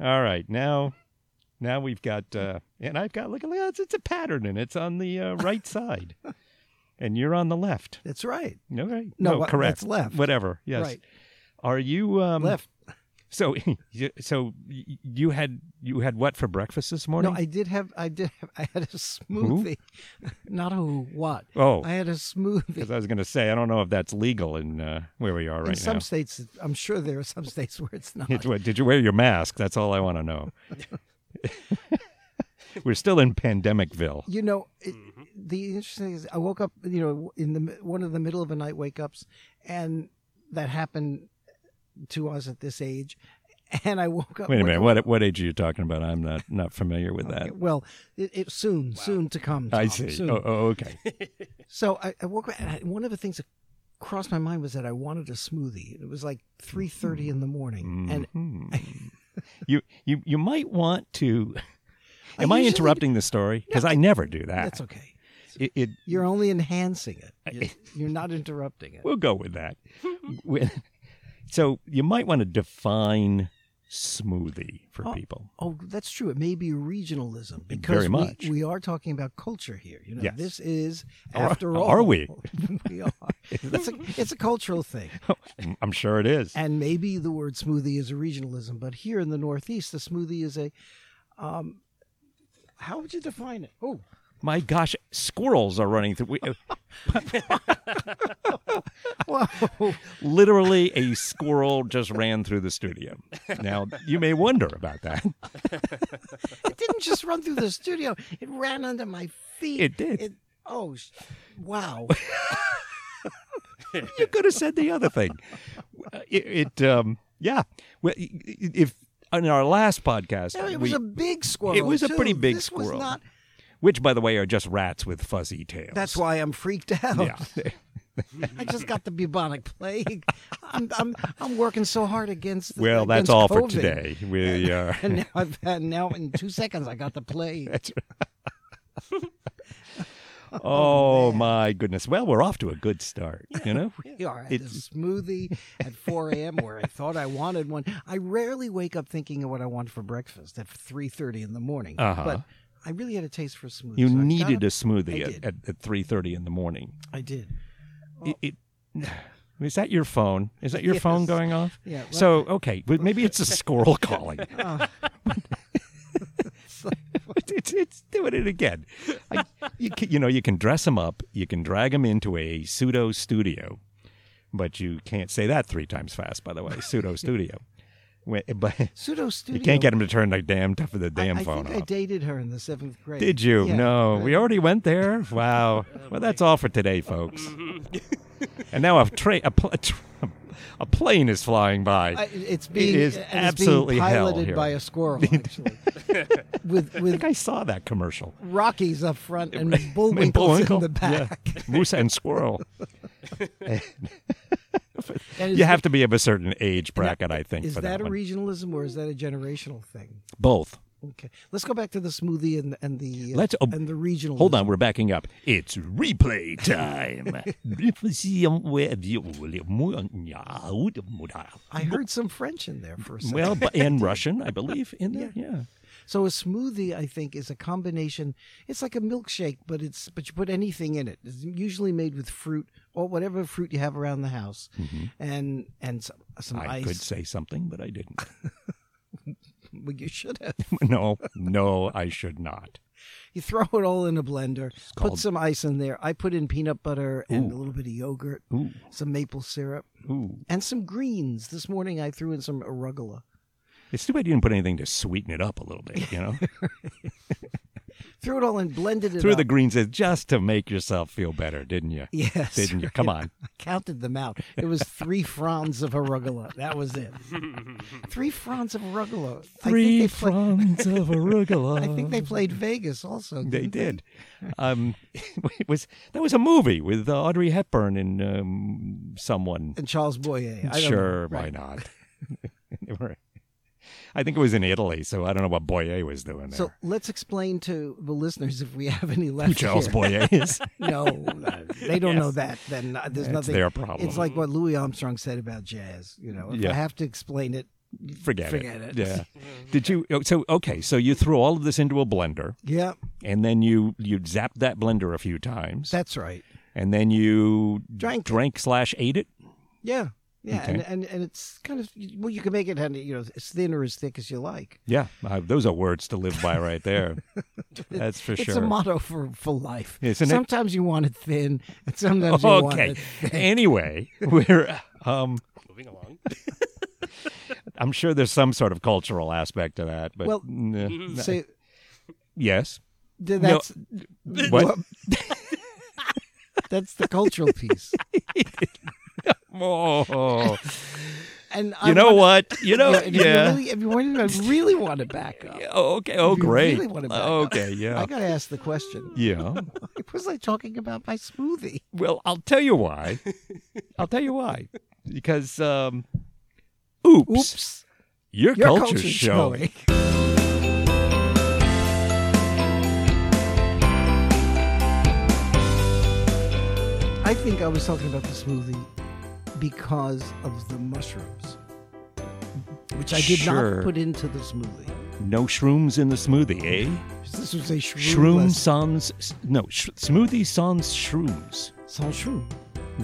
All right, now, now we've got, uh, and I've got look at look, it's, it's a pattern, and it's on the uh, right side, and you're on the left. That's right. No, right? No, what- correct. that's left. Whatever. Yes. Right. Are you um, Left. So, you- so you had you had what for breakfast this morning? No, I did have. I did. Have, I had a smoothie. Not a who, what. oh, I had a smoothie. because I was going to say I don't know if that's legal in uh, where we are right In some now. Some states, I'm sure there are some states where it's not. It's Did you wear your mask? That's all I want to know. We're still in pandemicville. You know, it, the interesting thing is, I woke up. You know, in the one of the middle of the night wake ups, and that happened to us at this age. And I woke up. Wait a minute. What what age are you talking about? I'm not not familiar with that. Well, it, it soon, soon to come. I see. soon. Oh, oh, okay. So I, I woke up, and I, one of the things that crossed my mind was that I wanted a smoothie. It was like three thirty in the morning, and Mhm. you you you might want to. Am I, usually- interrupting the story? Because I never do that. that's okay. It, it You're only enhancing it. You're, you're not interrupting it. we'll go with that. With- so you might want to define smoothie for Oh, people. Oh, that's true. It may be regionalism because Very much. We, we are talking about culture here. You know, Yes. this is Are- after all. are we? we are. It's a, it's a cultural thing, I'm sure it is. and maybe the word smoothie is a regionalism, but here in the Northeast, the smoothie is a. Um, how would you define it? Oh, My gosh, squirrels are running through. We, whoa! literally, a squirrel just ran through the studio. Now you may wonder about that. it didn't just run through the studio; it ran under my feet. It did. It, oh, wow! you could have said the other thing. Uh, It, it um, yeah. Well, i- i- If in our last podcast, it was we- a big squirrel. It was a pretty big this squirrel. Was not. which, by the way, are just rats with fuzzy tails. That's why I'm freaked out. Yeah. I just got the bubonic plague. I'm I'm I'm working so hard against. well, that's against all for today. We are. And now I've had now in two seconds I got the plague. That's right. oh my goodness. Well, we're off to a good start. You know. We are at It's- this smoothie at 4 a.m. where I thought I wanted one. I rarely wake up thinking of what I want for breakfast at 3:30 in the morning. Uh-huh. But I really had a taste for smoothie. You so needed got a smoothie at, at, at three thirty in the morning. I did. It, it, is that your phone? Is that your Yes. phone going off? Yeah, well- So okay, but maybe it's a squirrel calling. Uh. it's, it's doing it again. I, you, can, you know, you can dress them up. You can drag them into a pseudo studio, but you can't say that three times fast. By the way, pseudo studio. When- But Pseudo studio. you can't get him to turn the damn tough of the I- damn I, phone think I dated her in the seventh grade. Did you? Yeah, no, right. we already went there. Wow. Well, that's all for today, folks. and now a train, a, pl- a, tr- a plane is flying by. I, it's being is and it's absolutely being piloted here. by a squirrel actually, with I with think I saw that commercial. Rockies up front and And Bullwinkles Bullwinkle, in the back. yeah. Moose and squirrel. You have to be of a certain age bracket, I think, Is for that, that, a regionalism or is that a generational thing? Both. Okay, let's go back to the smoothie and and the uh, Let's- oh, and the regional. Hold on, we're backing up. It's replay time. I heard some French in there for a second. well, and Russian, I believe, in there. Yeah. so a smoothie, I think, is a combination. It's like a milkshake, but it's but you put anything in it. It's usually made with fruit or whatever fruit you have around the house, and and some, some Mm-hmm. I ice. could say something, but I didn't. Well, you should have. no, no, I should not. You throw it all in a blender, called- put some ice in there. I put in peanut butter and a little bit of yogurt, Ooh, some maple syrup, ooh. and some greens. This morning I threw in some arugula. It's too bad you didn't put anything to sweeten it up a little bit, you know? Threw it all in, blended it Threw up. the greens in just to make yourself feel better, didn't you? Yes. Didn't you? Come on. I counted them out. It was three fronds of arugula. That was it. three fronds of arugula. I Three think they play- fronds of arugula. I think they played Vegas also. They didn't did. Um, it was that was a movie with uh, Audrey Hepburn and um, someone. And Charles Boyer. I don't Sure, know. why Right. not? They were- I think it was in Italy, so I don't know what Boyer was doing there. So let's explain to the listeners if we have any left. Who Charles here. Boyer is? No, no, they don't know that. Then uh, there's That's nothing. their problem. It's like what Louis Armstrong said about jazz. You know, if Yeah. I have to explain it, forget, Forget it. Yeah. Did you? oh, So okay, so you threw all of this into a blender, Yeah, and then you you zapped that blender a few times, that's right. and then you Drank it. drank slash ate it. Yeah, yeah, and, Okay. and and it's kind of well, you can make it, you know, as thin or as thick as you like. Yeah, uh, those are words to live by right there. That's for It's sure. It's a motto for for life. Isn't it? sometimes you want it thin, and sometimes you want okay. it thick. Anyway, we're um, Moving along. I'm sure there's some sort of cultural aspect to that, but Well, n- Say yes. th- that's What? that's the cultural piece. Oh, And I you know wanna- what? You know, Yeah, if you yeah. really, if you really, really want to back up, Oh, okay. Oh, great. really wanna back up, okay. Yeah. I got to ask the question: Yeah. Why was I talking about my smoothie? Well, I'll tell you why. I'll tell you why. Because, um, oops, Oops, your, your culture's culture's showing. showing. I think I was talking about the smoothie because of the mushrooms, which I did Sure. not put into the smoothie. No shrooms in the smoothie, eh? This was a shroom. Shroom sans no sh- smoothie sans shrooms. Sans shroom.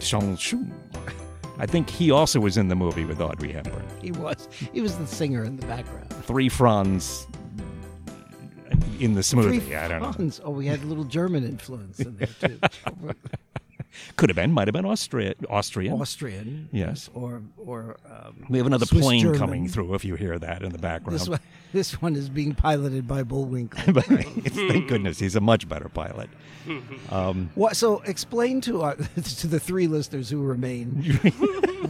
Sans shroom. I think he also was in the movie with Audrey Hepburn. He was. He was the singer in the background. Three fronds in the smoothie. Three I don't know. Oh, we had a little German influence in there too. Could have been. Might have been Austria. Austrian. Austrian. Yes. Or or um, we have another Swiss plane German. coming through. If you hear that in the background. This one, this one is being piloted by Bullwinkle. Thank goodness he's a much better pilot. Um, what, so explain to our to the three listeners who remain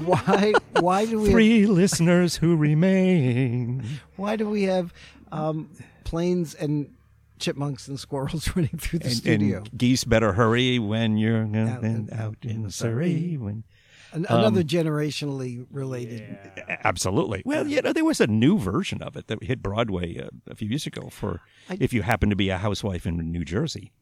why why do we have, three listeners who remain. why do we have um, planes and chipmunks and squirrels running through the And, studio? and geese better hurry when you're Out in- out in Surrey. When An, um, another generationally related. absolutely. Well, you know, there was a new version of it that hit Broadway uh, a few years ago. For I- if you happen to be a housewife in New Jersey,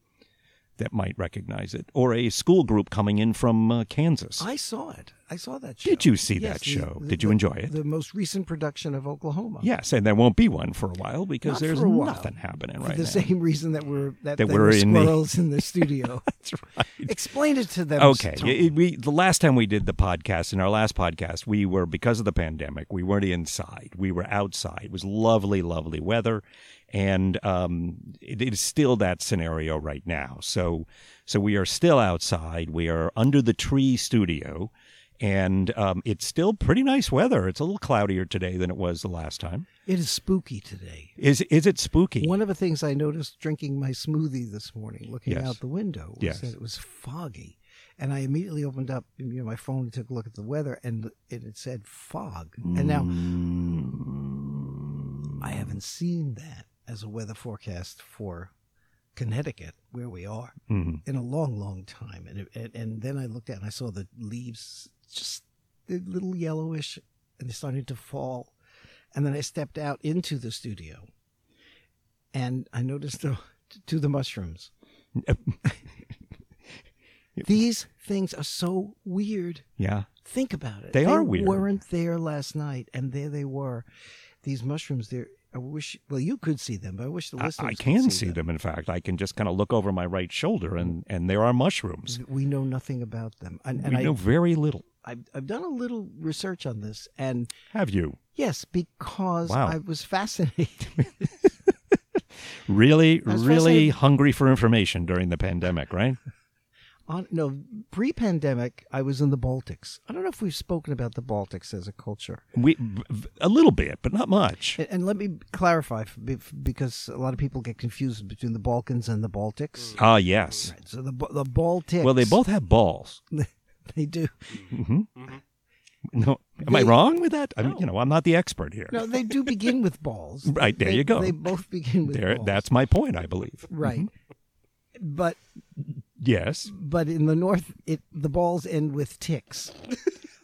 that might recognize it, or a school group coming in from uh, Kansas. I saw it. I saw that show. Did you see Yes, that the- show? the- Did you the- enjoy it? The most recent production of Oklahoma. yes, and there won't be one for a while because Not there's for nothing happening For right the now. same reason that we're that, That we're were in the- squirrels in the studio. That's right. Explain it to them. Okay. It- we the last time we did the podcast, in our last podcast, we were because of the pandemic, we weren't inside. We were outside. It was lovely, lovely weather, and um, it is still that scenario right now. So, so we are still outside. We are under the tree studio, and um, it's still pretty nice weather. It's a little cloudier today than it was the last time. It is spooky today. Is is it spooky? One of the things I noticed drinking my smoothie this morning, looking Yes. out the window, was Yes. that it was foggy. And I immediately opened up you know, my phone and took a look at the weather, and it had said fog. And now I haven't seen that as a weather forecast for Connecticut, where we are, Mhm. in a long, long time. And, it, and and then I looked out and I saw the leaves just a little yellowish, and they're starting to fall. And then I stepped out into the studio, and I noticed the to the mushrooms. These things are so weird. Yeah. Think about it. They are weird. weren't there last night, and there they were. These mushrooms. There. I wish. Well, you could see them, but I wish the I, listeners. I could can see them. In fact, I can just kind of look over my right shoulder, and mm. and there are mushrooms. We know nothing about them, and, and we I, know very little. I've, I've done a little research on this, and Have you yes, because Wow. I was fascinated. really, was really fascinated- hungry for information during the pandemic, right? On no pre-pandemic, I was in the Baltics. I don't know if we've spoken about the Baltics as a culture. We v- a little bit, but not much. And, and let me clarify, because a lot of people get confused between the Balkans and the Baltics. Ah, yes. Right, so the the Baltics. Well, they both have balls. they do. Mm-hmm. Mm-hmm. No, am I wrong with that? I mean, you know, I'm not the expert here. No, they do begin with balls. Right, there They- you go. They both begin with There, balls. that's my point, I believe. right. Mm-hmm. But Yes, but in the north, it the balls end with ticks,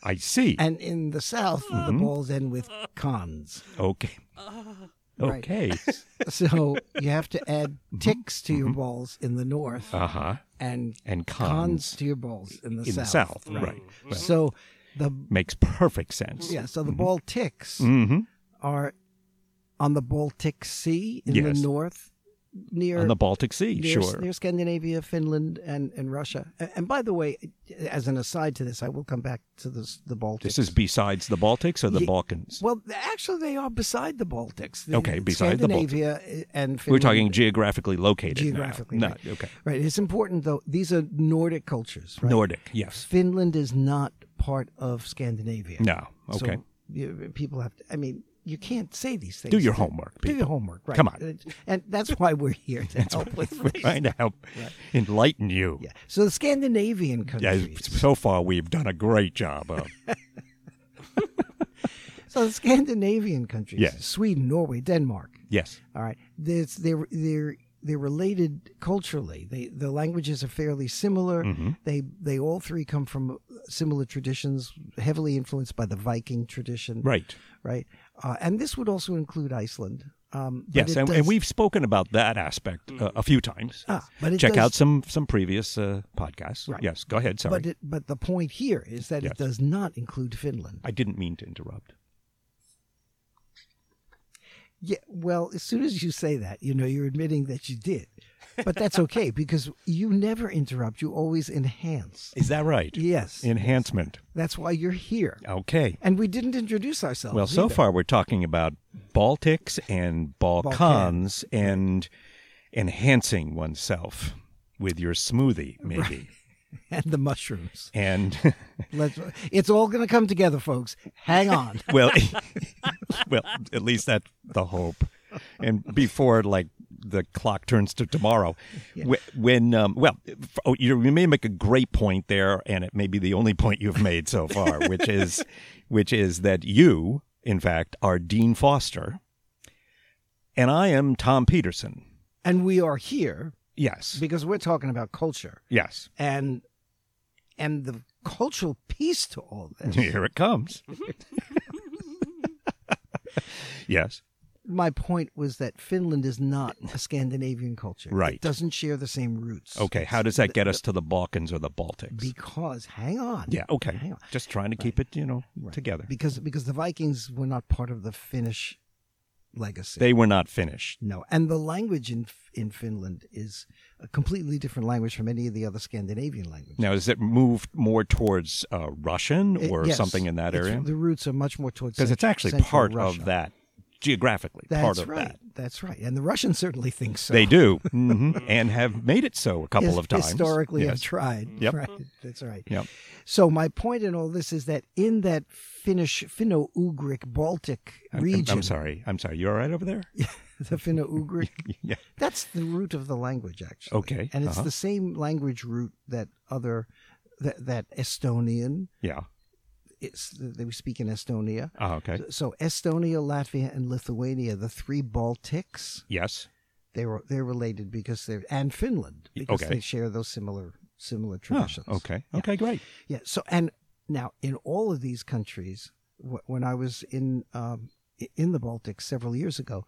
I see. and in the south, the Mm-hmm. balls end with cons. okay. Right. Okay. So you have to add ticks to your balls in the north, Mm-hmm. Uh huh. and And cons cons to your balls in the south. in south. the south, right? Well, So the makes perfect sense. yeah, so the ball ticks Mm-hmm. are on the Baltic Sea in Yes. the north, near On the Baltic Sea, near, sure. near Scandinavia, Finland, and, and Russia. And by the way, as an aside to this, I will come back to this, the Baltics. This is besides the Baltics or the Ye- Balkans? well, actually, they are beside the Baltics. The- Okay, beside the Baltics. Scandinavia uh, and Finland. We're talking geographically located. now. Geographically, No, right. okay. Right. It's important though. These are Nordic cultures. Right? Nordic, yes. Finland is not part of Scandinavia. No, okay. So people have to. I mean, you can't say these things. Do your homework, People. Do your homework. Right. Come on. And- that's why we're here to help with We're trying to help enlighten you. Yeah. So the Scandinavian Yeah, countries. so far we've done a great job of. So the Scandinavian countries. Yes. Sweden, Norway, Denmark. yes. All right. There's, they're they're they're related culturally. They the languages are fairly similar. Mm-hmm. They they all three come from similar traditions, heavily influenced by the Viking tradition. Right. Right. Uh, and this would also include Iceland. Um, Yes, and, does- and we've spoken about that aspect uh, a few times. Ah, but Check does- out some some previous uh, podcasts. Right. Yes, go ahead. Sorry, But it, but the point here is that Yes. it does not include Finland. I didn't mean to interrupt. Yeah, well, as soon as you say that, you know you're admitting that you did. But that's okay because you never interrupt. You always enhance. Is that right? Yes. Enhancement. That's why you're here. Okay. And we didn't introduce ourselves. Well, so either. far we're talking about Baltics and Balkans and enhancing oneself with your smoothie, maybe. and the mushrooms. And Let's. It's all going to come together, folks. Hang on. well, well, at least that's the hope. And before like the clock turns to tomorrow, Wh- when um, well, oh, you, you may make a great point there, and it may be the only point you've made so far, which is, which is that you, in fact, are Dean Foster, and I am Tom Peterson. and we are here Yes, because we're talking about culture yes. and and the cultural piece to all this. Here it comes. yes. My point was that Finland is not a Scandinavian culture. Right. It doesn't share the same roots. Okay. How does that get us to the Balkans or the Baltics? Because hang on. yeah. Okay. Hang on. Just trying to keep it, you know, together. Because because the Vikings were not part of the Finnish legacy. They were not Finnish. no, and the language in in Finland is a completely different language from any of the other Scandinavian languages. Now, is it moved more towards uh, Russian It- or yes, something in that it's- area? The roots are much more towards Because it's actually part Russia. of that geographically. That's part of right. that. That's right. And the Russians certainly think so. They do, hmm and have made it so a couple His- of times. Historically, have tried. Yep. Right. That's right. Yep. So my point in all this is that in that Finnish Finno-Ugric Baltic I'm- I'm- region, I'm sorry. I'm sorry. You all right over there? the Finno-Ugric, yeah. that's the root of the language actually. Okay, and it's uh-huh. the same language root that other that, that Estonian. Yeah. It's they speak in Estonia. Oh, okay. So Estonia, Latvia, and Lithuania, the three Baltics, Yes. they were they're related because they're and Finland because Okay. they share those similar similar traditions. Oh, okay. Okay, great. Yeah. So, and now in all of these countries, wh- when I was in um, in the Baltics several years ago,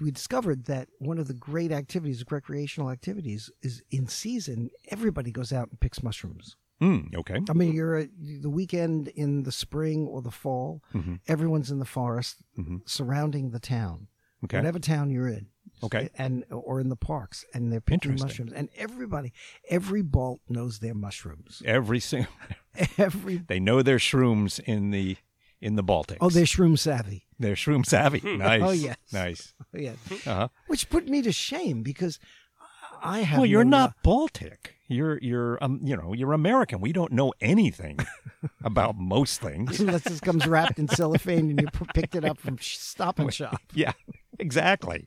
we discovered that one of the great activities, recreational activities, is in season. Everybody goes out and picks mushrooms. Mm, okay. I mean, you're at the weekend in the spring or the fall. Mhm. Everyone's in the forest Mhm. surrounding the town, Okay. whatever town you're in. Okay. and or in the parks, and they're picking mushrooms. And everybody, every Balt knows their mushrooms. Every single Every they know their shrooms in the in the Baltics. Oh, they're shroom savvy. they're shroom savvy. Nice. Oh, yes. Nice. Oh, yeah. Uh-huh. Which put me to shame because I have. Well, you're no not Baltic. You're you're um you know you're American. We don't know anything about most things. Unless this comes wrapped in cellophane and you picked it up from Stop and Shop. Yeah, exactly,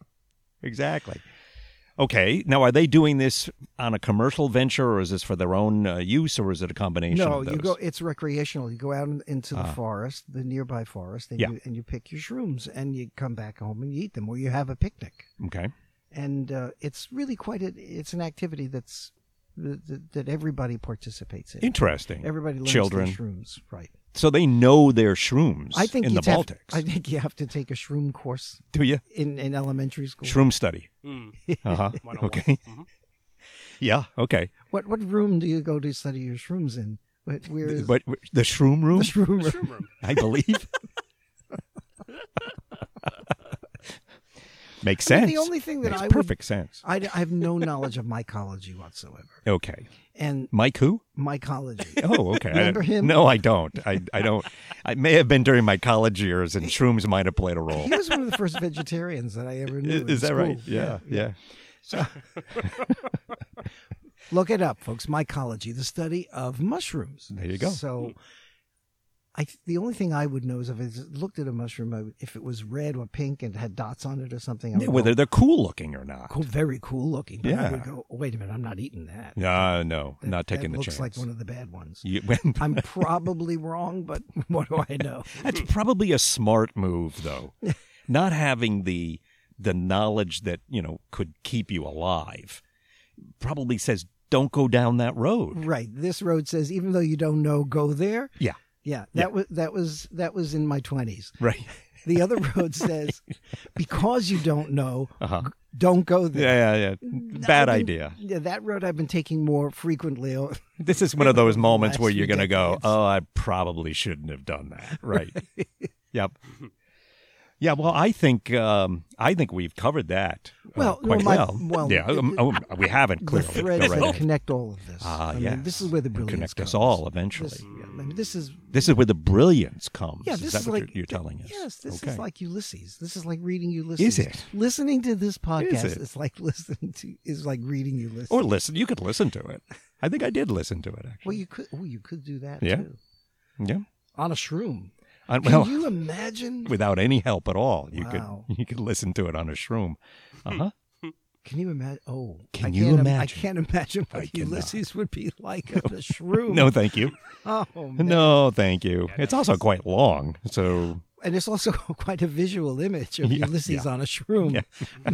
exactly. Okay, now are they doing this on a commercial venture, or is this for their own uh, use, or is it a combination? No, of you go. It's recreational. You go out into the Ah. forest, the nearby forest, and Yeah. you and you pick your shrooms, and you come back home and you eat them, or you have a picnic. Okay, And uh, it's really quite a. It's an activity that's that, that everybody participates in. interesting. Everybody learns Children. their shrooms, right? So they know their shrooms. I think in the you'd have- Baltics. I think you have to take a shroom course Do you in, in elementary school. shroom study? Mm. Uh huh. 101. okay. Mhm. Yeah. Okay. What what room do you go to study your shrooms in? What, where is But the shroom room, the shroom room? Shroom room. I believe. Makes I mean, sense. the only thing that Makes I would- perfect sense. I, I have no knowledge of mycology whatsoever, Okay, and Mike who? mycology. Oh, okay. I- Remember him? No, I don't. I, I don't. I may have been during my college years, and shrooms might have played a role. He was one of the first vegetarians that I ever knew. Is, that right? school. Yeah, yeah. So, look it up, folks. Mycology, the study of mushrooms. There you go. So, I the only thing I would know is if I looked at a mushroom, I if it was red or pink and had dots on it or something. Yeah, go, Whether they're cool looking or not. cool, very cool looking. But I Yeah. would go, oh, wait a minute, I'm not eating that. Uh, no, That- not taking the looks chance. like one of the bad ones. You- I'm probably wrong, but what do I know? That's probably a smart move, though. Not having the the knowledge that you know could keep you alive probably says don't go down that road. Right. This road says even though you don't know, go there. Yeah, Yeah, that was that was that was in my twenties. right. The other road says because you don't know, Uh-huh. don't go there. Yeah, yeah, yeah. Bad been- idea. Yeah, that road I've been taking more frequently. This is one of those moments where you're going to go, "Oh, I probably shouldn't have done that." Right. yep. Yeah, well, I think um, I think we've covered that uh, Well, no, quite my- well. well, yeah, um, oh, we haven't the clearly. threads Go right that connect all of this. Ah, I mean, this is where the And brilliance connect us all eventually. This, yeah, I mean, this is This is where the brilliance comes. yeah. is This that is what like you're, you're telling us? Yes, this okay. is like Ulysses. This is like reading Ulysses. Is it? Listening to this podcast it? is like listening to is like reading Ulysses. Or listen. You could listen to it. I think I did listen to it actually. well, you could. Oh, you could do that Yeah. too yeah. on a shroom. Can well, you imagine? without any help at all, you Wow. could you could listen to it on a shroom. Uh huh. Can you imagine? Oh, Can I you can't im- I can't imagine what I cannot. Ulysses would be like on a shroom. No, thank you. Oh, man. No, thank you. It's also quite long, so And it's also quite a visual image of Yeah, Ulysses yeah. on a shroom. Yeah.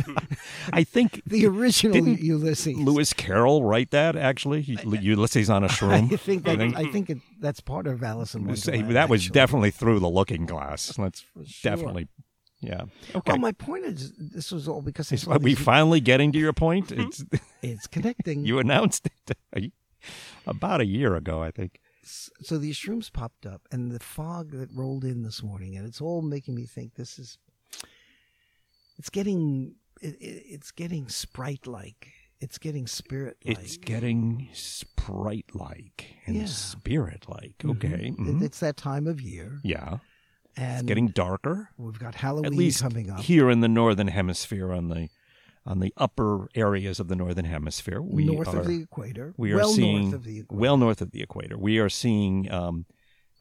I think The original Ulysses. Lewis Carroll write that actually. Ulysses on a shroom. think that, think- I think it, that's part of Alice in Wonderland. that was actually. definitely through the looking glass. That's sure. definitely, yeah. Okay. Well, oh, my point is, this was all because I are we finally getting to your point? It's it's connecting. you announced it about a year ago, I think. So these shrooms popped up, and the fog that rolled in this morning, and it's all making me think this is. It's getting, it, it, it's getting sprite-like. It's getting spirit-like. It's getting sprite-like and Yeah. spirit-like. Mhm. Okay. It- mhm. It's that time of year, Yeah. and It's getting darker. we've got Halloween At least coming up. here in the northern hemisphere, on the on the upper areas of the northern hemisphere, we north are of the equator. we are well seeing north of the equator. well north of the equator. We are seeing um,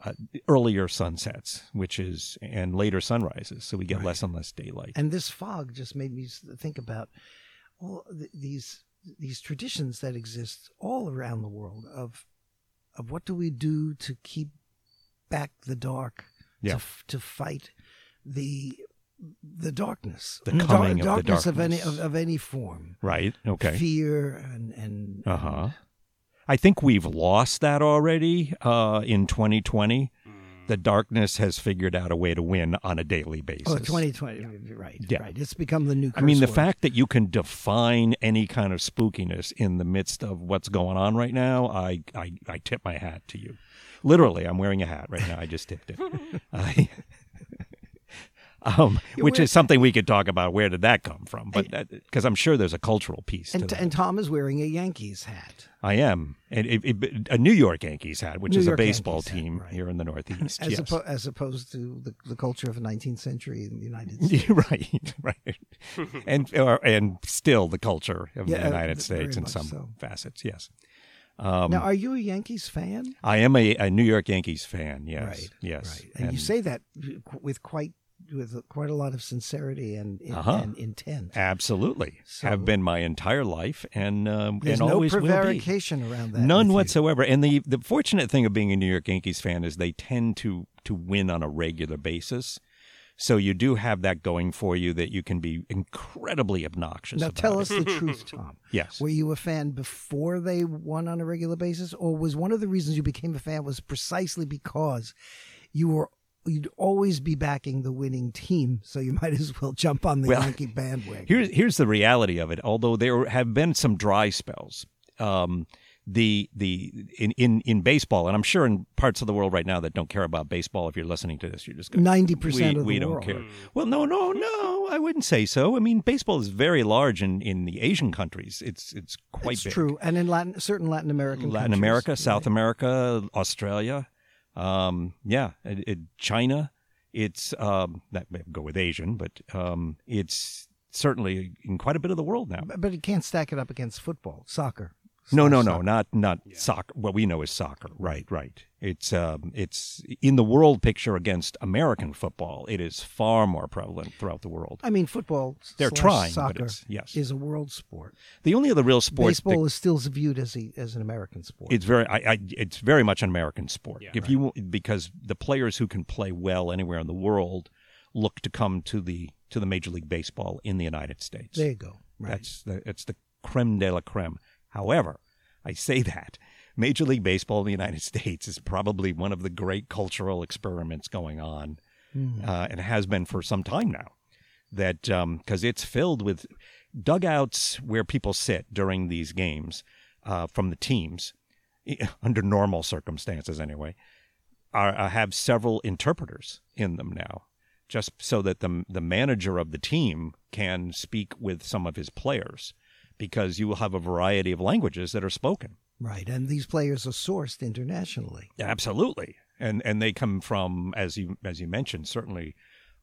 uh, earlier sunsets, which is and later sunrises, so we get Right. less and less daylight. And this fog just made me think about all th- these these traditions that exist all around the world of of what do we do to keep back the dark, Yeah. to f- to fight the the darkness, The dar- coming of the darkness of any of, of any form, right? Okay. fear and and Uh huh. I think we've lost that already uh, in 2020. The darkness has figured out a way to win on a daily basis. oh 2020 right Yeah. right it's become the new I mean, the word. fact that you can define any kind of spookiness in the midst of what's going on right now, I, I, I tip my hat to you. Literally, I'm wearing a hat right now. I just tipped it. I, um, which is something we could talk about. Where did that come from? But because I'm sure there's a cultural piece to and, that. and Tom is wearing a Yankees hat I am, and it, it, a New York Yankees hat, which New is a baseball Yankees hat, team right. here in the Northeast. as, yes. oppo- as opposed to the, the culture of the 19th century in the United States. right, right, and or, and still the culture of Yeah, the uh, United very States in some so. facets. Yes, um, now, are you a Yankees fan? I am a, a New York Yankees fan. Yes, right. yes, Right. And, you say that with quite with quite a lot of sincerity and, Uh-huh. and intent. absolutely So- have been my entire life, and um, There's and no always will be. prevarication around that. None with you. whatsoever. And the the fortunate thing of being a New York Yankees fan is they tend to to win on a regular basis. So you do have that going for you that you can be incredibly obnoxious. Now, tell it. us the truth, Tom. Yes. Were you a fan before they won on a regular basis, or was one of the reasons you became a fan was precisely because you were you'd always be backing the winning team, so you might as well jump on the Well, Yankee bandwagon. Here's here's the reality of it. Although there have been some dry spells, um, the the in, in in baseball, and I'm sure in parts of the world right now that don't care about baseball. If you're listening to this, you're just ninety percent of the we don't world. care. Well, no, no, no. I wouldn't say so. I mean, baseball is very large in, in the Asian countries. It's it's quite It's big. true, and in Latin, certain Latin American, Latin countries, America, right. South America, Australia, um, yeah, it, it, China. It's um, that may go with Asian, but um, it's certainly in quite a bit of the world now. But, you can't stack it up against football, soccer. No, no, no, soccer. not not soccer. What we know is soccer. Right, right. It's um, it's in the world picture against American football. It is far more prevalent throughout the world. I mean, football. They're trying, but soccer it's- yes. is a world sport. The only other real sport Baseball is still viewed as a, as an American sport. It's very, I, I, it's very much an American sport. Yeah. if you because the players who can play well anywhere in the world look to come to the to the Major League Baseball in the United States. there you go. Right. That's the it's the creme de la creme. However, I say that Major League Baseball in the United States is probably one of the great cultural experiments going on, Hmm. uh, and has been for some time now. That because it's filled with dugouts where people sit during these games uh, from the teams, under normal circumstances anyway, are, uh, have several interpreters in them now, just so that the the manager of the team can speak with some of his players, because you will have a variety of languages that are spoken. Right, and these players are sourced internationally. Absolutely, and and they come from as you as you mentioned certainly.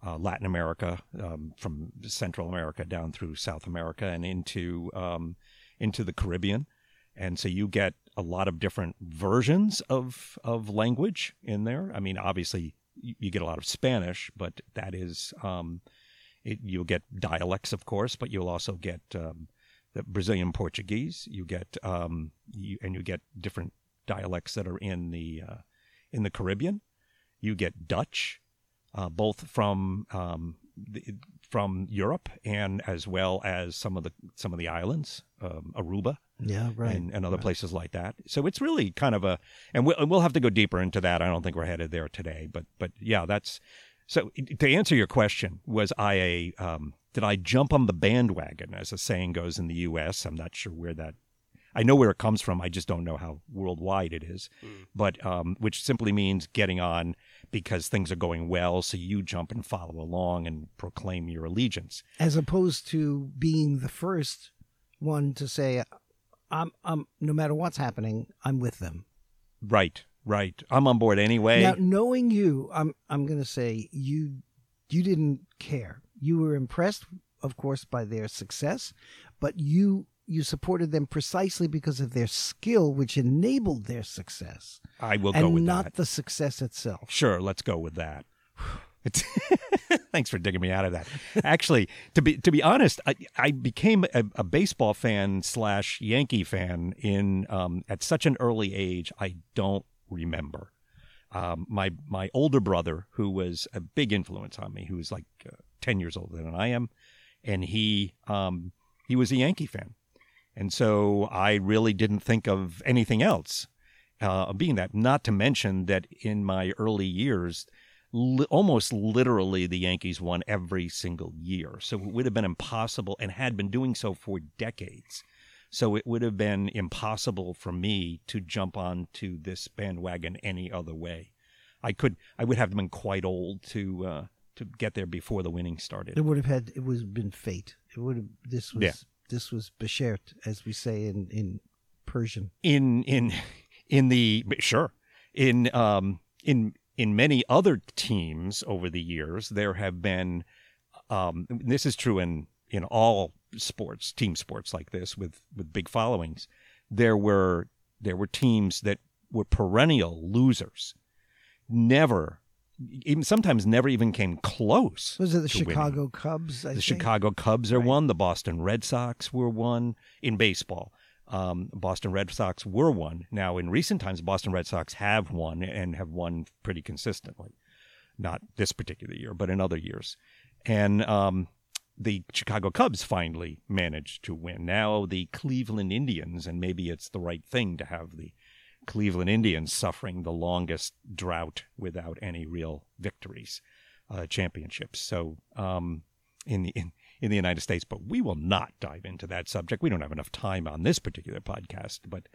Uh, Latin America, um, from Central America down through South America and into um, into the Caribbean, and so you get a lot of different versions of of language in there. I mean, obviously you, you get a lot of Spanish, but that is um, it, you'll get dialects, of course, but you'll also get um, the Brazilian Portuguese. You get um, you, and you get different dialects that are in the uh, in the Caribbean. You get Dutch, uh, both from um, the, from Europe and as well as some of the some of the islands, um, Aruba Yeah, right. and, and other places like that. So it's really kind of a, and we'll, and we'll have to go deeper into that. I don't think we're headed there today, but but yeah, that's so. To answer your question, was I a um, did I jump on the bandwagon, as the saying goes in the U.S. I'm not sure where that. I know where it comes from. I just don't know how worldwide it is, but um, which simply means getting on because things are going well. So you jump and follow along and proclaim your allegiance. As opposed to being the first one to say, "I'm, I'm, no matter what's happening, I'm with them." Right, right. I'm on board anyway. Now, knowing you, I'm, I'm going to say you, you didn't care. You were impressed, of course, by their success, but you, you supported them precisely because of their skill, which enabled their success, I will go with not that. Not the success itself. Sure, let's go with that. Thanks for digging me out of that. Actually, to be to be honest, I, I became a, a baseball fan slash Yankee fan in um, at such an early age. I don't remember. Um, my my older brother, who was a big influence on me, who was like uh, ten years older than I am, and he um, he was a Yankee fan, and so I really didn't think of anything else uh, being that. Not to mention that in my early years, li- almost literally, the Yankees won every single year. So it would have been impossible, and had been doing so for decades. So it would have been impossible for me to jump onto this bandwagon any other way. I could, I would have been quite old to uh, to get there before the winning started. It would have had, it would have been fate. It would have, this was, Yeah. this was beshert, as we say in, in Persian. in in in the sure in um in in many other teams over the years there have been um this is true in in all sports team sports like this with with big followings there were there were teams that were perennial losers never even sometimes never even came close Was it the to winning. Chicago Cubs? I The think? Chicago Cubs are Right. one. The Boston Red Sox were one in baseball. Um, Boston Red Sox were one. Now, in recent times, Boston Red Sox have won and have won pretty consistently. Not this particular year, but in other years. And um, the Chicago Cubs finally managed to win. Now, the Cleveland Indians, and maybe it's the right thing to have the Cleveland Indians suffering the longest drought without any real victories, uh, championships. So, um, in the in, in the United States, but we will not dive into that subject. We don't have enough time on this particular podcast. But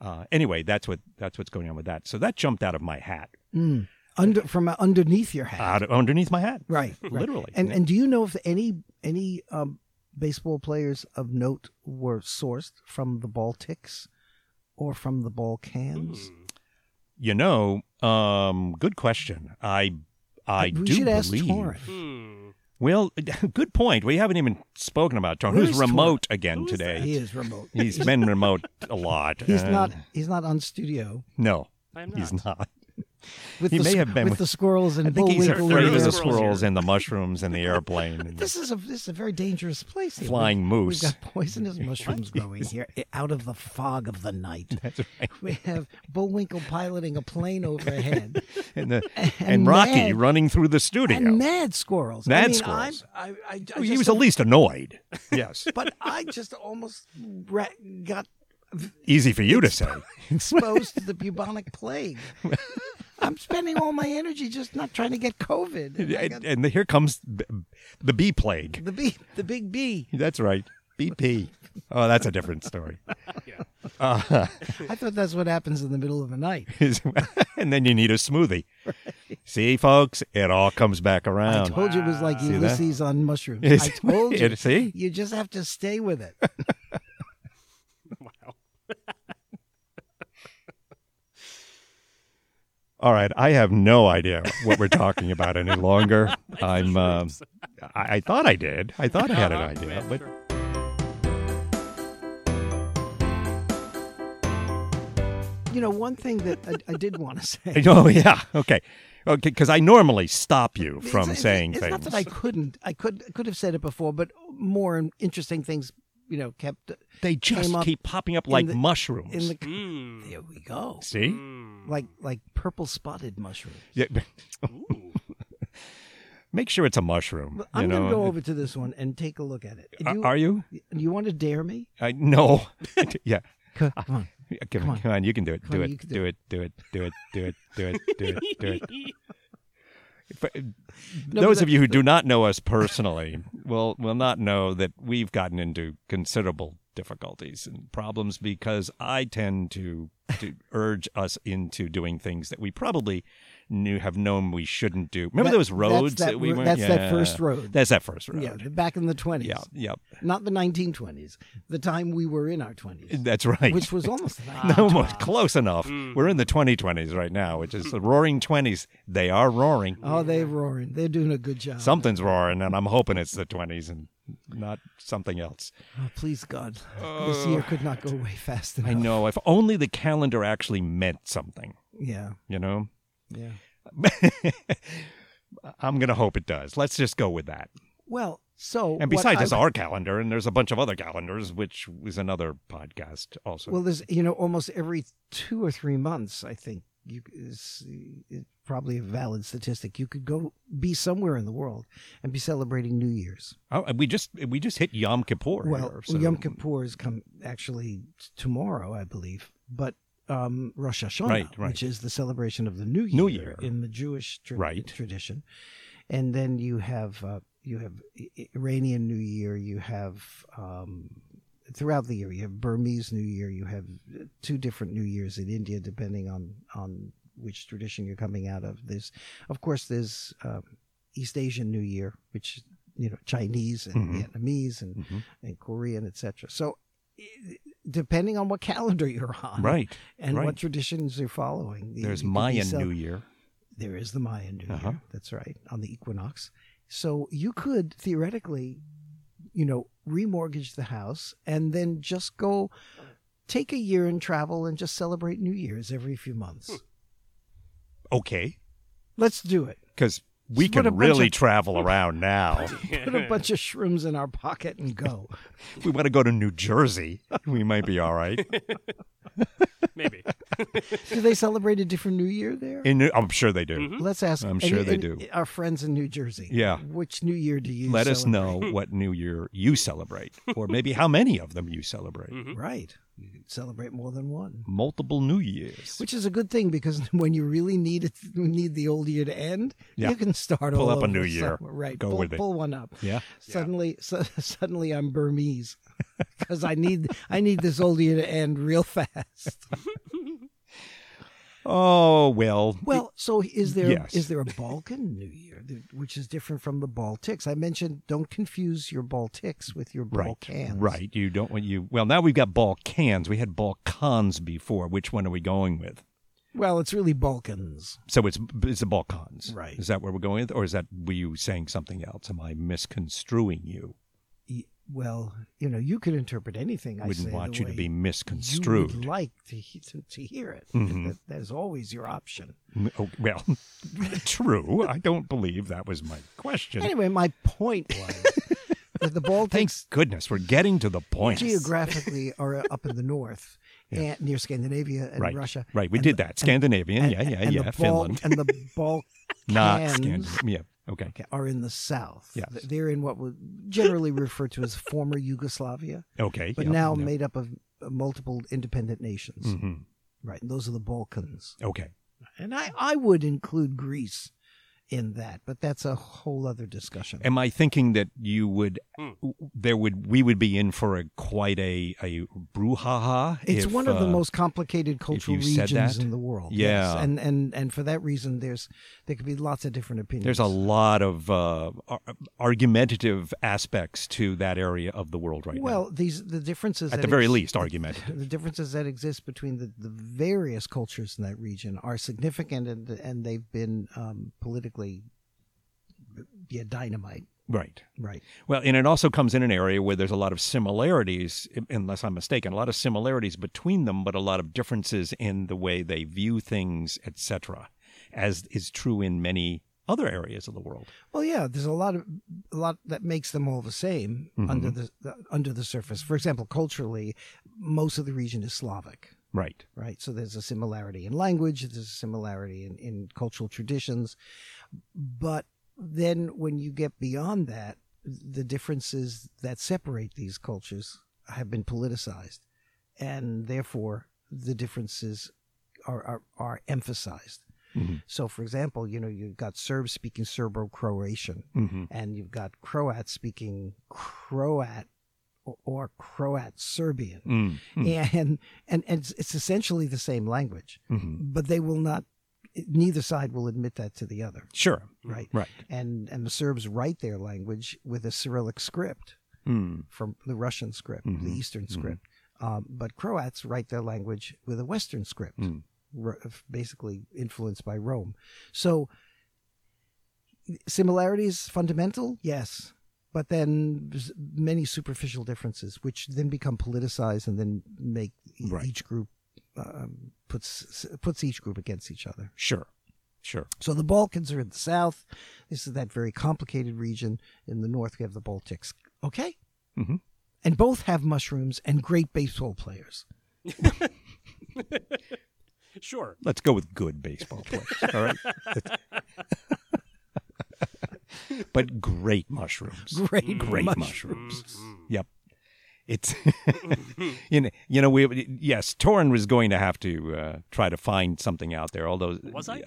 Uh, anyway, that's what that's what's going on with that. So that jumped out of my hat, Under from uh, underneath your hat. out of, underneath my hat, Right, right. literally. And and do you know if any any um, baseball players of note were sourced from the Baltics or from the Balkans? you know, um, good question. I I we do should ask believe. Torrin. Hmm. Well, good point. We haven't even spoken about Torrin, Where who's is Torrin? remote again Who is today. He is remote. He's been remote a lot. He's Uh, not. He's not on studio No, I'm not. he's not. With He the may have been with with- the squirrels and I think he's afraid of the Squirrels and the mushrooms and the airplane. This is a this is a very dangerous place. Here. Flying We've- moose. We've got poisonous mushrooms growing here eh, out of the fog of the night. That's right. We have Bullwinkle piloting a plane overhead And, the, And and, Rocky mad- running through the studio. and mad squirrels. I Mad mean, squirrels. I, I, I Well, he was at least annoyed. Yes. but I just almost got Easy for you to say. exposed to the bubonic plague. I'm spending all my energy just not trying to get COVID. And I And, got and here comes b- the bee plague. the bee, the big bee. That's right. BP. Oh, that's a different story. Yeah. Uh, I thought that's what happens in the middle of the night. and then you need a smoothie. See, folks, it all comes back around. I around. told you it was like See that? Ulysses on mushrooms. Is- I told you. it- see? You just have to stay with it. All right, I have no idea what we're talking about any longer. I'm. Um, I, I thought I did. I thought I had an Uh-huh. idea, Yeah, but sure. You know, one thing that I, I did want to say. oh yeah, okay, okay. Because I normally stop you from it's- saying it's things. not that I couldn't. I could could have said it before, but more interesting things, you know, kept they just keep popping up like the- mushrooms. in the. Mm. There we go. See? Mm. Like like purple spotted mushrooms. Yeah, make sure it's a mushroom. I'm you know? going to go over to this one and take a look at it. Are- You, Are you? you want to dare me? I no. yeah. Come on. Come, Come on, on. come on, you can do it. Come do on, it. you Do do it. Do it. Do it. Do it. Do it. Do it. Do it. No, Those of you who do not know us personally will will not know that we've gotten into considerable difficulties and problems because I tend to to urge us into doing things that we probably knew have known we shouldn't do. Remember That- those roads that that we went? that's that first road. That's that first road. Yeah, back in the 20s. Yeah. Yep. Not the 1920s. The time we were in our 20s, That's right. which was almost almost close enough. Mm. We're in the 2020s right now, which is the roaring 20s. They are roaring. Oh, they're roaring. They're doing a good job. Something's roaring, and I'm hoping it's the 20s and not something else. Oh, please, God. this year could not go away fast enough. I know. If only the calendar actually meant something, Yeah, you know? Yeah. I'm going to hope it does. Let's just go with that. Well, so. And besides, it's our calendar, and there's a bunch of other calendars, which is another podcast also. Well, there's, you know, almost every two or three months, I think, you is it's probably a valid statistic. You could go be somewhere in the world and be celebrating New Year's. oh, and we just we just hit Yom Kippur. Well, here, so- Yom Kippur is come actually t- tomorrow, I believe, but um, Rosh Hashanah, Right, right. which is the celebration of the New Year, New Year. in the Jewish tra- Right. tradition, and then you have uh, you have Iranian New Year, you have um, throughout the year you have Burmese New Year, you have two different New Years in India, depending on on which tradition you're coming out of. There's, of course, there's um, East Asian New Year, which you know Chinese and Mhm. Vietnamese and Mhm. and Korean, etc. So, depending on what calendar you're on, Right. and right. what traditions you're following, you- There's Mayan New Year. There is the Mayan New Uh-huh. Year. That's right on the equinox. So you could theoretically, you know, remortgage the house and then just go take a year and travel and just celebrate New Year's every few months. Okay. Let's do it. Because we Just can really of- travel around now. Put a bunch of shrooms in our pocket and go. if we want to go to New Jersey, we might be all right. Maybe. Do they celebrate a different New Year there? In New- I'm sure they do. Mhm. Let's ask. I'm any- sure they any- do. Our friends in New Jersey. Yeah. Which New Year do you? Let us know what New Year you celebrate, or maybe how many of them you celebrate. Mhm. Right. You can celebrate more than one. Multiple New Years. Which is a good thing because when you really need it, need the old year to end, Yeah. you can start Pull all up a new year. somewhere. Right, Go pull, with it. pull one up. yeah. Suddenly, so, suddenly, I'm Burmese because I need I need this old year to end real fast. Oh well. Well, so is there is Yes. there a Balkan New Year, which is different from the Baltics? I mentioned don't confuse your Baltics with your Balkans. Right. Right. You don't want you. Well, now we've got Balkans. We had Balkans before. Which one are we going with? Well, it's really Balkans. So it's it's the Balkans. Right. Is that where we're going with, or is that were you saying something else? Am I misconstruing you? Well, you know, you could interpret anything. I Wouldn't say want you to be You misconstrued. would like to to, to hear it. Mhm. That, that is always your option. Oh, well, true. I don't believe that was my question. Anyway, my point was that the Baltics Thank goodness we're getting to the point. geographically are up in the north Yeah. and near Scandinavia and right. Russia. Right. We And did the- that. Scandinavian. and- yeah. Yeah. and yeah. Bal- Finland. and the Balkans Not Scandinavian. Okay. okay, are in the south. Yes. They're in what was generally referred to as former Yugoslavia, Okay. but yeah, now yeah. made up of multiple independent nations. Mhm. Right, and those are the Balkans. Okay. And I, I would include Greece in that, but that's a whole other discussion. Am I thinking that you would, Hmm. there would, we would be in for a quite a a brouhaha? It's if, one of the uh, most complicated cultural regions in the world. Yeah. yes. and and and for that reason, there's there could be lots of different opinions. There's a lot of uh, ar- argumentative aspects to that area of the world right now. well, these the differences. At that the very ex- least, argumentative. the differences that exist between the, the various cultures in that region are significant, and and they've been um, politically yeah dynamite. Right. Right. Well, and it also comes in an area where there's a lot of similarities, unless I'm mistaken, a lot of similarities between them, but a lot of differences in the way they view things, etc., as is true in many other areas of the world. Well, yeah, there's a lot of a lot that makes them all the same Mhm. under the, the under the surface. For example, culturally, most of the region is Slavic. Right. right? So there's a similarity in language, there's a similarity in, in cultural traditions. But then when you get beyond that, the differences that separate these cultures have been politicized. And therefore, the differences are, are, are emphasized. Mhm. So, for example, you know, you've got Serbs speaking Serbo Croatian, hmm and you've got Croats speaking Croat or, or Croat Serbian mm and and, and it's, it's essentially the same language, hmm but they will not. Neither side will admit that to the other, Sure. right? Right. And and the Serbs write their language with a Cyrillic script Mm. from the Russian script, Mhm. the Eastern Mhm. script. Um, but Croats write their language with a Western script, Mm. basically influenced by Rome. So similarities fundamental, yes, but then many superficial differences, which then become politicized and then make Right. each group um, puts puts each group against each other. Sure. Sure. So the Balkans are in the south. This is that very complicated region. In the north, we have the Baltics. Okay, Mhm. and both have mushrooms and great baseball players. Sure. Let's go with good baseball players. All right. but great mushrooms. Great, Great mushrooms. mushrooms. Yep. It's you know, you know we yes, Torrin was going to have to uh, try to find something out there. Although Was I?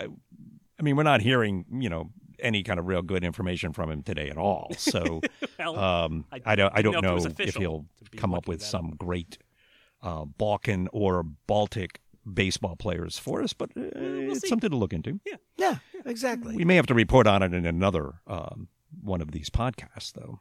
I mean, we're not hearing you know any kind of real good information from him today at all. So Well, um, I I, don't I don't know if know was if he'll come up with that some great uh, Balkan or Baltic baseball players for us, but uh, it's see. something to look into. Yeah, exactly. We may have to report on it in another um, one of these podcasts, though.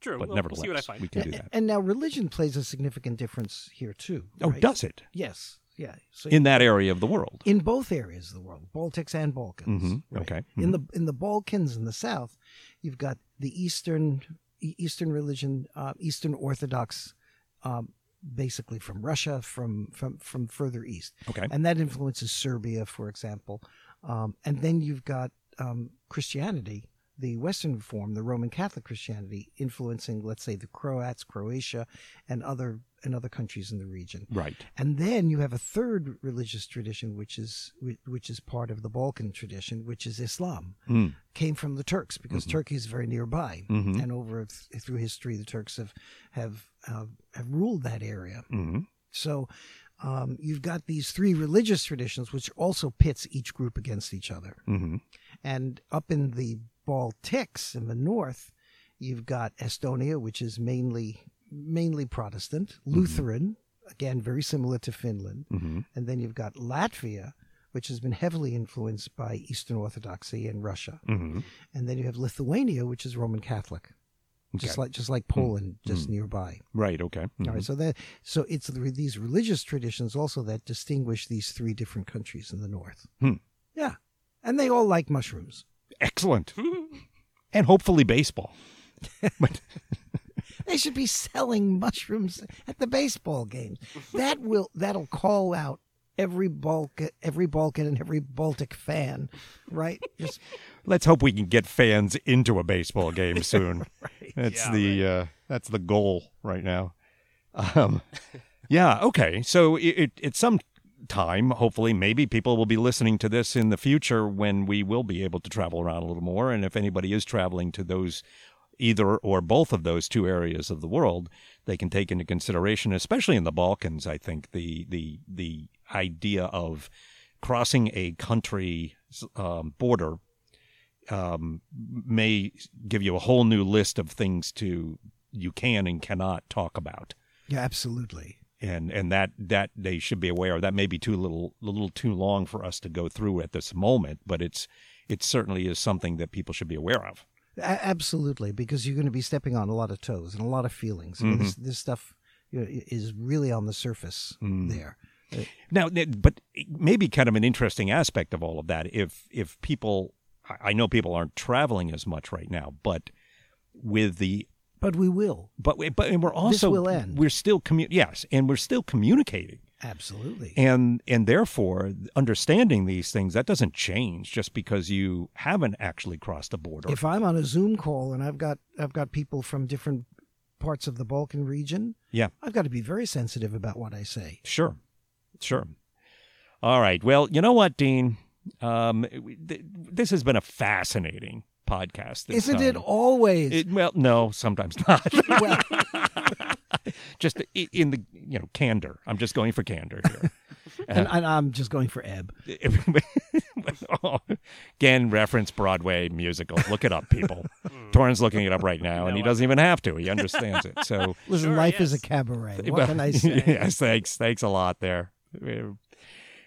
But true. but Well, nevertheless, we'll see what I find. we can do that. And now religion plays a significant difference here too. Oh, right? does it Yes. Yeah. So in that area of the world? in both areas of the world, Baltics and Balkans. Mhm, right? okay, In the in the Balkans in the south, you've got the Eastern Eastern religion, uh, Eastern Orthodox, um, basically from Russia, from from from further east, Okay. and that influences Serbia, for example. Um, and then you've got um, Christianity, the Western form, the Roman Catholic Christianity, influencing, let's say, the Croats, Croatia, and other and other countries in the region. Right. And then you have a third religious tradition, which is which is part of the Balkan tradition, which is Islam. Mm. Came from the Turks because Turkey is very nearby, Mhm. and over th- through history, the Turks have have uh, have ruled that area. hmm So um, you've got these three religious traditions, which also pits each group against each other. hmm And up in the Baltics in the north, you've got Estonia, which is mainly mainly Protestant, Lutheran, again very similar to Finland, hmm and then you've got Latvia, which has been heavily influenced by Eastern Orthodoxy and Russia, hmm and then you have Lithuania, which is Roman Catholic, just like just like Poland, just nearby. Right. Okay. All right, so that so it's these religious traditions also that distinguish these three different countries in the north. Hmm. Yeah, and they all like mushrooms. Excellent. and hopefully baseball. but They should be selling mushrooms at the baseball games. That will that'll call out every Balkan, every Balkan and every Baltic fan, right? Just let's hope we can get fans into a baseball game soon. right. That's Yeah, the uh, that's the goal right now. Um, yeah. Okay. So it, it, it's some time. Hopefully, maybe people will be listening to this in the future when we will be able to travel around a little more. And if anybody is traveling to those either or both of those two areas of the world, they can take into consideration, especially in the Balkans. I think the the the idea of crossing a country um, border um, may give you a whole new list of things to you can and cannot talk about, yeah, absolutely. And and that that they should be aware of. That may be too little a little too long for us to go through at this moment, but it's it certainly is something that people should be aware of. A- absolutely, because you're going to be stepping on a lot of toes and a lot of feelings. I mean, this, mm-hmm. this stuff you know, is really on the surface mm. there. Uh, now, but maybe kind of an interesting aspect of all of that, if if people, I know people aren't traveling as much right now, but with the But we will. but we- but and we're also this will end. we're still commu- yes, and we're still communicating. Absolutely. and and therefore understanding these things that doesn't change just because you haven't actually crossed the border if I'm on a Zoom call and I've got I've got people from different parts of the Balkan region, yeah I've got to be very sensitive about what I say. sure sure all right well you know what dean um th- this has been a fascinating podcast this Isn't it always? It- well no sometimes not well, just in the you know candor i'm just going for candor here and, and I'm just going for ebb. Again, reference Broadway musical. Look it up, people. Torrin's looking it up right now, and he doesn't even have to. He understands it. So, Listen, Sure, life is a cabaret. What can I say? yes, thanks, thanks a lot there.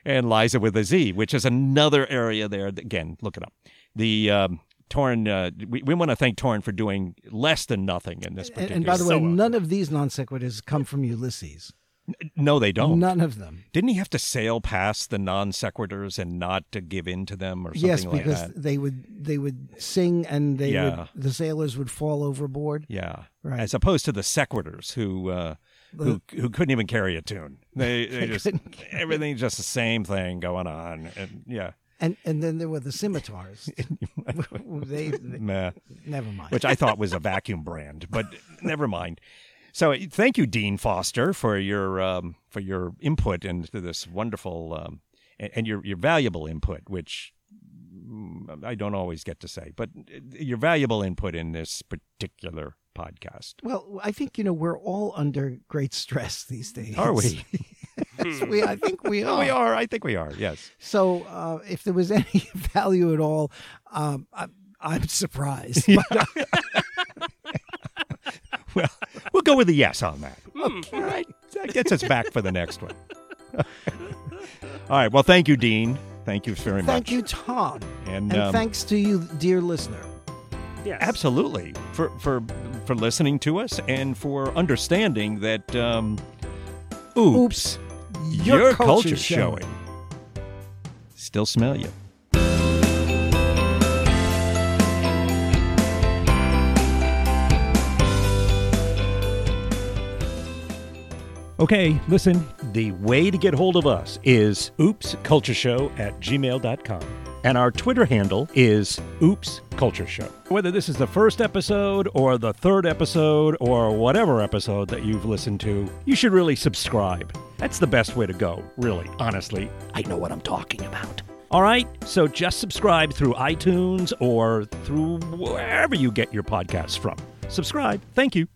And Liza with a Z, which is another area there. that- Again, look it up. The um, Torrin. Uh, we we want to thank Torrin for doing less than nothing in this particular. and by the way, So none of these non sequiturs come from Ulysses. no, they don't. None of them. Didn't he have to sail past the non sequiturs and not to give in to them or something Yes, like because they would they would sing and they Yeah. would the sailors would fall overboard. Yeah, Right. as opposed to the sequiturs who uh, who who couldn't even carry a tune. They they, just everything's just the same thing going on, and yeah, And and then there were the scimitars. they, they meh. never mind. which I thought was a vacuum brand, but never mind. So thank you, Dean Foster, for your um, for your input into this wonderful um, and, and your your valuable input, which mm, I don't always get to say, but your valuable input in this particular podcast. well, I think you know we're all under great stress these days. Are we? Yes, we I think we are. we are. I think we are. Yes. So uh, if there was any value at all, um, I, I'm surprised. But, uh, Well, we'll go with a yes on that. All right. That gets us back for the next one. All right. Well, thank you, Dean. Thank you very much. thank you, Tom, And, and um, thanks to you, dear listener. Yes. absolutely for for for listening to us and for understanding that. Um, oops, your, culture's showing. Still smell you. Okay, listen, the way to get hold of us is oopscultureshow at gmail.com. And our Twitter handle is Oops Culture Show. Whether this is the first episode or the third episode or whatever episode that you've listened to, you should really subscribe. That's the best way to go, really, honestly. I know what I'm talking about. All right, so just subscribe through iTunes or through wherever you get your podcasts from. Subscribe. Thank you.